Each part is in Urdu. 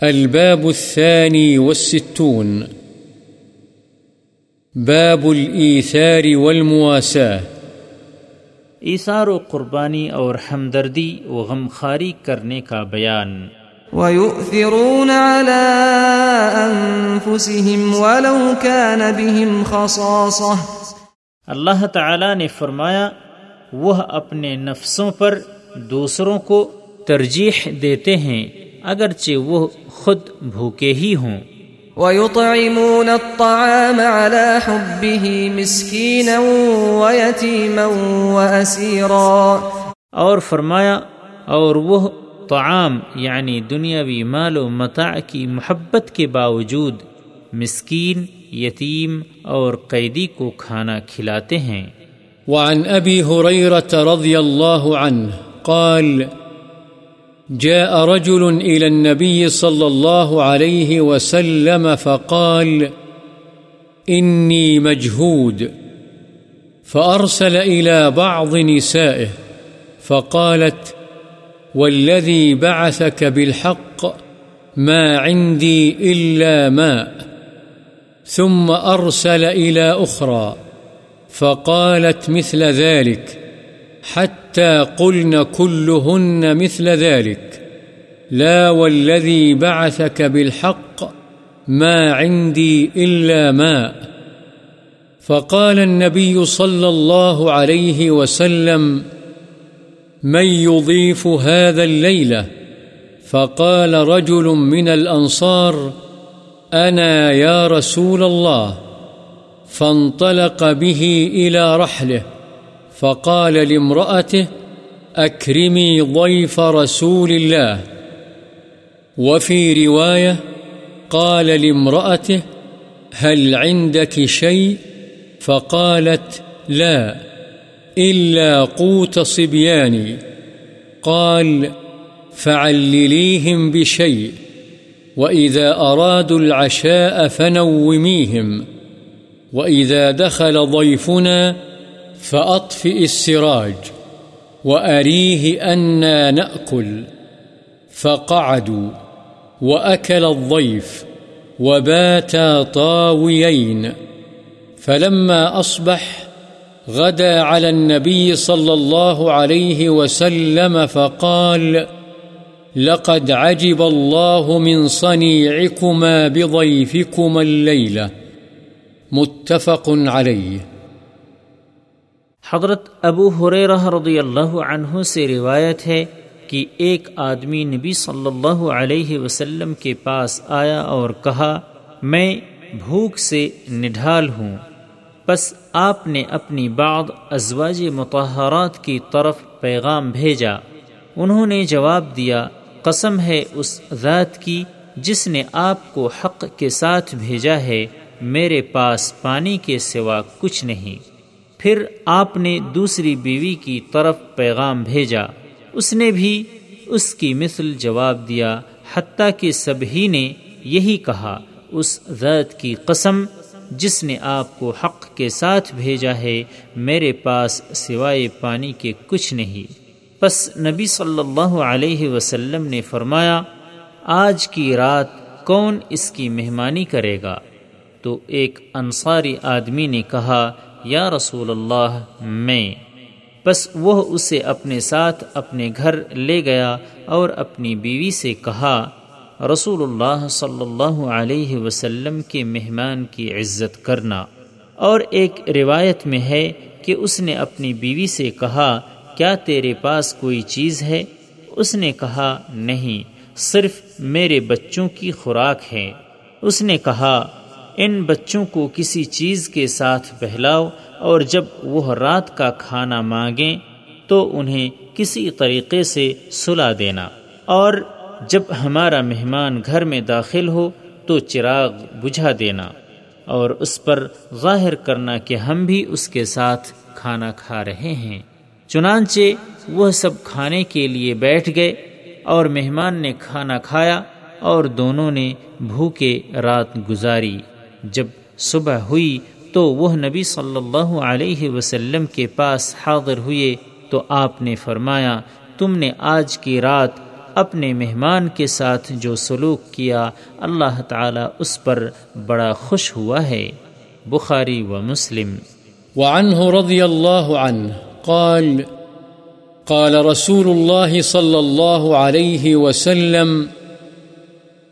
الباب الثاني والستون. باب الإيثار والمواساة. ایثار و قربانی اور ہمدردی و غمخاری کرنے کا بیان. ويؤثرون على أنفسهم ولو كان بهم خصاصة. اللہ تعالی نے فرمایا وہ اپنے نفسوں پر دوسروں کو ترجیح دیتے ہیں اگرچہ وہ خود بھوکے ہی ہوں۔ ويطعمون الطعام على حبه مسكينا ويتيما وأسيرا۔ اور فرمایا اور وہ طعام یعنی دنیاوی مال و متاع کی محبت کے باوجود مسکین یتیم اور قیدی کو کھانا کھلاتے ہیں۔ وعن أبي هريرة رضي الله عنه قال جاء رجل إلى النبي صلى الله عليه وسلم فقال، إني مجهود. فأرسل إلى بعض نسائه فقالت، والذي بعثك بالحق ما عندي إلا ماء. ثم أرسل إلى أخرى فقالت مثل ذلك، حتى حتى قلن كلهن مثل ذلك. لا والذي بعثك بالحق ما عندي إلا ماء فقال النبي صلى الله عليه وسلم من يضيف هذا الليلة فقال رجل من الأنصار أنا يا رسول الله. فانطلق به إلى رحله. فقال لامرأته، أكرمي ضيف رسول الله. وفي رواية قال لامرأته، هل عندك شيء؟ فقالت، لا، إلا قوت صبياني. قال، فعلليهم بشيء، وإذا أرادوا العشاء فنوميهم. وإذا دخل ضيفنا فأطفئ السراج وأريه أنا نأكل فقعدوا وأكل الضيف وباتا طاويين فلما أصبح غدا على النبي صلى الله عليه وسلم فقال لقد عجب الله من صنيعكما بضيفكما الليلة متفق عليه حضرت ابو حریرہ رضی اللہ عنہ سے روایت ہے کہ ایک آدمی نبی صلی اللہ علیہ وسلم کے پاس آیا اور کہا، میں بھوک سے نڈھال ہوں۔ بس آپ نے اپنی بعض ازواج متحرات کی طرف پیغام بھیجا۔ انہوں نے جواب دیا، قسم ہے اس ذات کی جس نے آپ کو حق کے ساتھ بھیجا ہے، میرے پاس پانی کے سوا کچھ نہیں۔ پھر آپ نے دوسری بیوی کی طرف پیغام بھیجا۔ اس نے بھی اس کی مثل جواب دیا، حتیٰ کہ سبھی نے یہی کہا، اس ذات کی قسم جس نے آپ کو حق کے ساتھ بھیجا ہے، میرے پاس سوائے پانی کے کچھ نہیں۔ بس نبی صلی اللہ علیہ وسلم نے فرمایا، آج کی رات کون اس کی مہمانی کرے گا؟ تو ایک انصاری آدمی نے کہا یا رسول اللہ میں۔ بس وہ اسے اپنے ساتھ اپنے گھر لے گیا اور اپنی بیوی سے کہا، رسول اللہ صلی اللہ علیہ وسلم کے مہمان کی عزت کرنا۔ اور ایک روایت میں ہے کہ اس نے اپنی بیوی سے کہا، کیا تیرے پاس کوئی چیز ہے؟ اس نے کہا، نہیں، صرف میرے بچوں کی خوراک ہے۔ اس نے کہا ان بچوں کو کسی چیز کے ساتھ بہلاؤ اور جب وہ رات کا کھانا مانگیں تو انہیں کسی طریقے سے سلا دینا۔ اور جب ہمارا مہمان گھر میں داخل ہو تو چراغ بجھا دینا۔ اور اس پر ظاہر کرنا کہ ہم بھی اس کے ساتھ کھانا کھا رہے ہیں۔ چنانچہ وہ سب کھانے کے لیے بیٹھ گئے اور مہمان نے کھانا کھایا اور دونوں نے بھوکے رات گزاری۔ جب صبح ہوئی تو وہ نبی صلی اللہ علیہ وسلم کے پاس حاضر ہوئے تو آپ نے فرمایا، تم نے آج کی رات اپنے مہمان کے ساتھ جو سلوک کیا، اللہ تعالی اس پر بڑا خوش ہوا ہے۔ بخاری و مسلم۔ وعنه رضي الله عنه قال قال رسول الله صلى الله عليه وسلم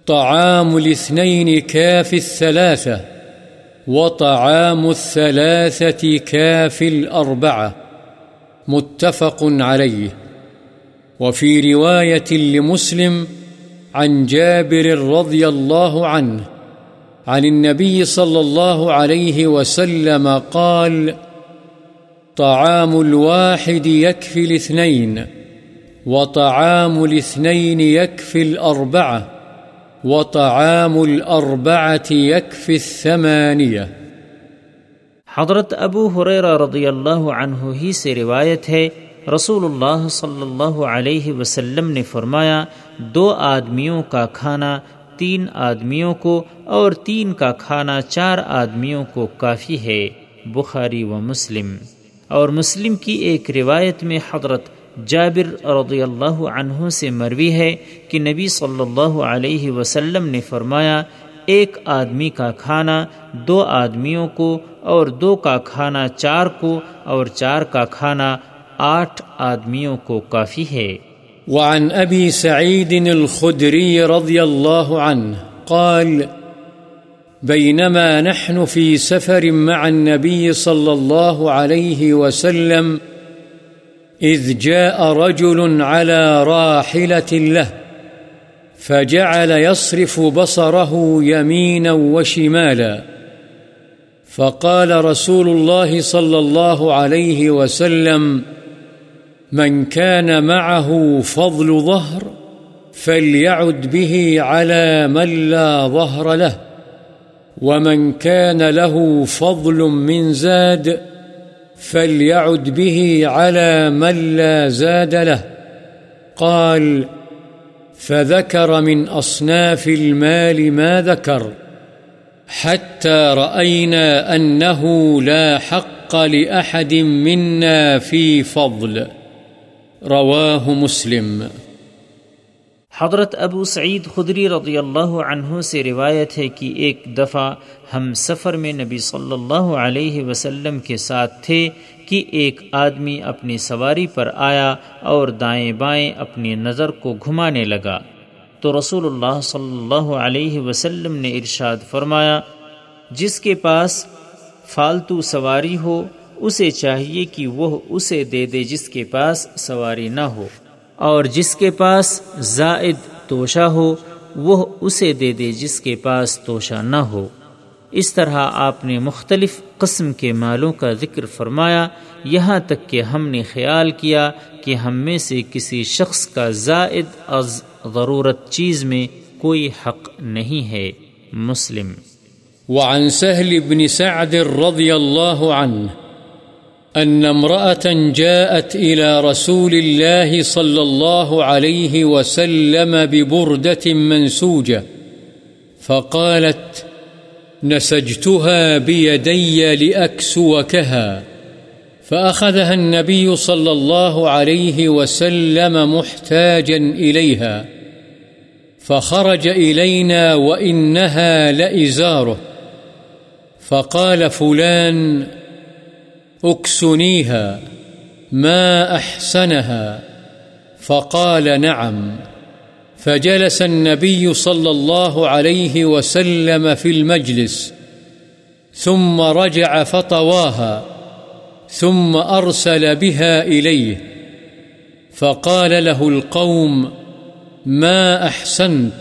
طعام الاثنين كاف الثلاثة وطعام الثلاثة كاف الأربعة متفق عليه. وفي رواية لمسلم عن جابر رضي الله عنه عن النبي صلى الله عليه وسلم قال طعام الواحد يكفي الاثنين وطعام الاثنين يكفي الأربعة وطعام الأربعة يكفي الثمانية. حضرت ابو حریر رضی اللہ عنہ ہی سے روایت ہے رسول اللہ صلی اللہ علیہ وسلم نے فرمایا، دو آدمیوں کا کھانا تین آدمیوں کو اور تین کا کھانا چار آدمیوں کو کافی ہے، بخاری و مسلم۔ اور مسلم کی ایک روایت میں حضرت جابر رضی اللہ عنہ سے مروی ہے کہ نبی صلی اللہ علیہ وسلم نے فرمایا، ایک آدمی کا کھانا دو آدمیوں کو اور دو کا کھانا چار کو اور چار کا کھانا آٹھ آدمیوں کو کافی ہے۔ وعن أبي سعيد الخدري رضي الله عنه قال بينما نحن في سفر مع النبي صلى الله عليه وسلم إذ جاء رجل على راحلة له فجعل يصرف بصره يمينا وشمالا فقال رسول الله صلى الله عليه وسلم من كان معه فضل ظهر فليعد به على من لا ظهر له ومن كان له فضل من زاد فليعد به على من لا زاد له. قال، فذكر من أصناف المال ما ذكر، حتى رأينا أنه لا حق لأحد منا في فضل. رواه مسلم. حضرت ابو سعید خدری رضی اللہ عنہ سے روایت ہے کہ ایک دفعہ ہم سفر میں نبی صلی اللہ علیہ وسلم کے ساتھ تھے کہ ایک آدمی اپنی سواری پر آیا اور دائیں بائیں اپنی نظر کو گھمانے لگا۔ تو رسول اللہ صلی اللہ علیہ وسلم نے ارشاد فرمایا، جس کے پاس فالتو سواری ہو، اسے چاہیے کہ وہ اسے دے دے جس کے پاس سواری نہ ہو۔ اور جس کے پاس زائد توشہ ہو، وہ اسے دے دے جس کے پاس توشہ نہ ہو۔ اس طرح آپ نے مختلف قسم کے مالوں کا ذکر فرمایا، یہاں تک کہ ہم نے خیال کیا کہ ہم میں سے کسی شخص کا زائد از ضرورت چیز میں کوئی حق نہیں ہے۔ مسلم۔ وعن سهل بن سعد رضی اللہ عنہ أن امرأة جاءت إلى رسول الله صلى الله عليه وسلم ببردة منسوجة، فقالت نسجتها بيدي لأكسوكها. فأخذها النبي صلى الله عليه وسلم محتاجا إليها، فخرج إلينا وإنها لإزاره. فقال فلان فقال فلان اكسنيها ما أحسنها فقال نعم. فجلس النبي صلى الله عليه وسلم في المجلس، ثم رجع فطواها، ثم أرسل بها إليه. فقال له القوم، ما أحسنت؟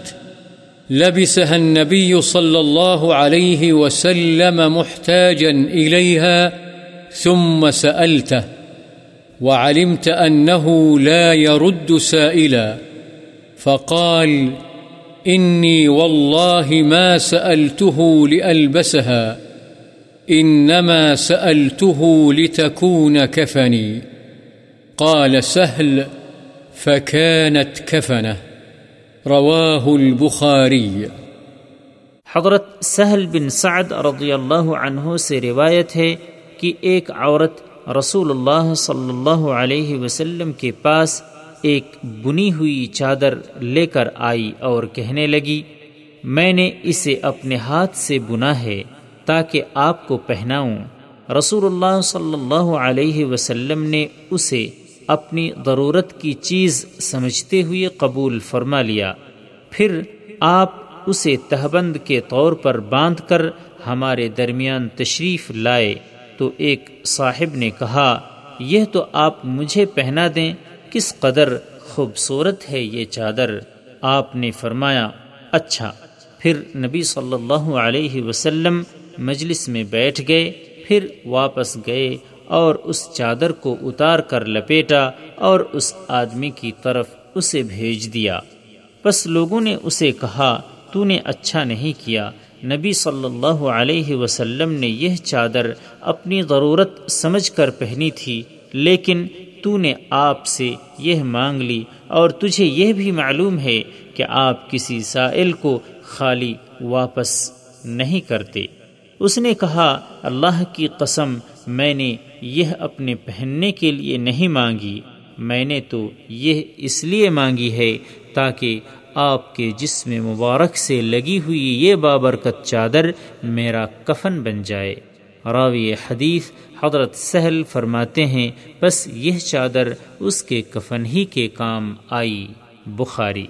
لبسها النبي صلى الله عليه وسلم محتاجا إليها ثم سألته، وعلمت أنه لا يرد سائلا، فقال إني والله ما سألته لألبسها، إنما سألته لتكون كفني. قال سهل فكانت كفنه رواه البخاري. حضرت سہل بن سعد رضی اللہ عنہ سے روایت ہے کہ ایک عورت رسول اللہ صلی اللہ علیہ وسلم کے پاس ایک بنی ہوئی چادر لے کر آئی اور کہنے لگی، میں نے اسے اپنے ہاتھ سے بنا ہے تاکہ آپ کو پہناؤں۔ رسول اللہ صلی اللہ علیہ وسلم نے اسے اپنی ضرورت کی چیز سمجھتے ہوئے قبول فرما لیا۔ پھر آپ اسے تہبند کے طور پر باندھ کر ہمارے درمیان تشریف لائے۔ تو ایک صاحب نے کہا، یہ تو آپ مجھے پہنا دیں، کس قدر خوبصورت ہے یہ چادر؟ آپ نے فرمایا اچھا۔ پھر نبی صلی اللہ علیہ وسلم مجلس میں بیٹھ گئے، پھر واپس گئے اور اس چادر کو اتار کر لپیٹا اور اس آدمی کی طرف اسے بھیج دیا۔ بس لوگوں نے اسے کہا، تو نے اچھا نہیں کیا نبی صلی اللہ علیہ وسلم نے یہ چادر اپنی ضرورت سمجھ کر پہنی تھی، لیکن تو نے آپ سے یہ مانگ لی اور تجھے یہ بھی معلوم ہے کہ آپ کسی سائل کو خالی واپس نہیں کرتے۔ اس نے کہا، اللہ کی قسم، میں نے یہ اپنے پہننے کے لیے نہیں مانگی، میں نے تو یہ اس لیے مانگی ہے تاکہ آپ کے جسم مبارک سے لگی ہوئی یہ بابرکت چادر میرا کفن بن جائے۔ راوی حدیث حضرت سہل فرماتے ہیں، بس یہ چادر اس کے کفن ہی کے کام آئی۔ بخاری۔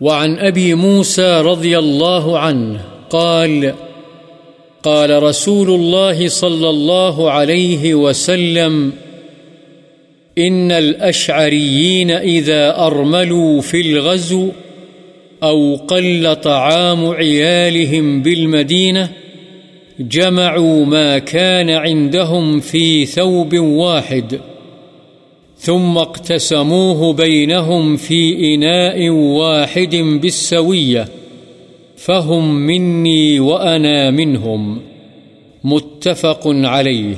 وعن ابی موسى رضی اللہ عنہ قال قال رسول الله صلى الله عليه وسلم إن الأشعريين إذا أرملوا في الغزو أو قل طعام عيالهم بالمدينة، جمعوا ما كان عندهم في ثوب واحد، ثم اقتسموه بينهم في إناء واحد بالسوية، فهم مني وأنا منهم. متفق عليه.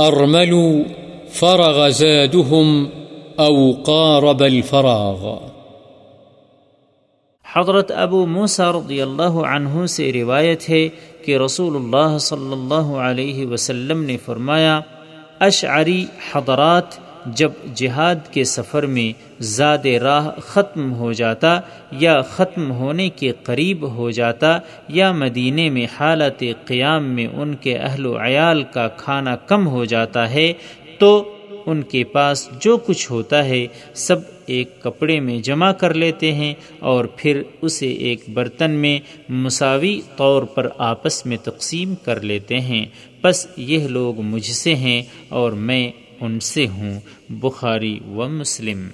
أرملوا فرغ زادهم أو قارب الفراغ. حضرت ابو موسا رضی اللہ عنہ سے روایت ہے کہ رسول اللہ صلی اللہ علیہ وسلم نے فرمایا، اشعری حضرات، جب جہاد کے سفر میں زاد راہ ختم ہو جاتا یا ختم ہونے کے قریب ہو جاتا یا مدینے میں حالت قیام میں ان کے اہل و عیال کا کھانا کم ہو جاتا ہے، تو ان کے پاس جو کچھ ہوتا ہے، سب ایک کپڑے میں جمع کر لیتے ہیں اور پھر اسے ایک برتن میں مساوی طور پر آپس میں تقسیم کر لیتے ہیں۔ بس یہ لوگ مجھ سے ہیں اور میں ان سے ہوں۔ بخاری و مسلم۔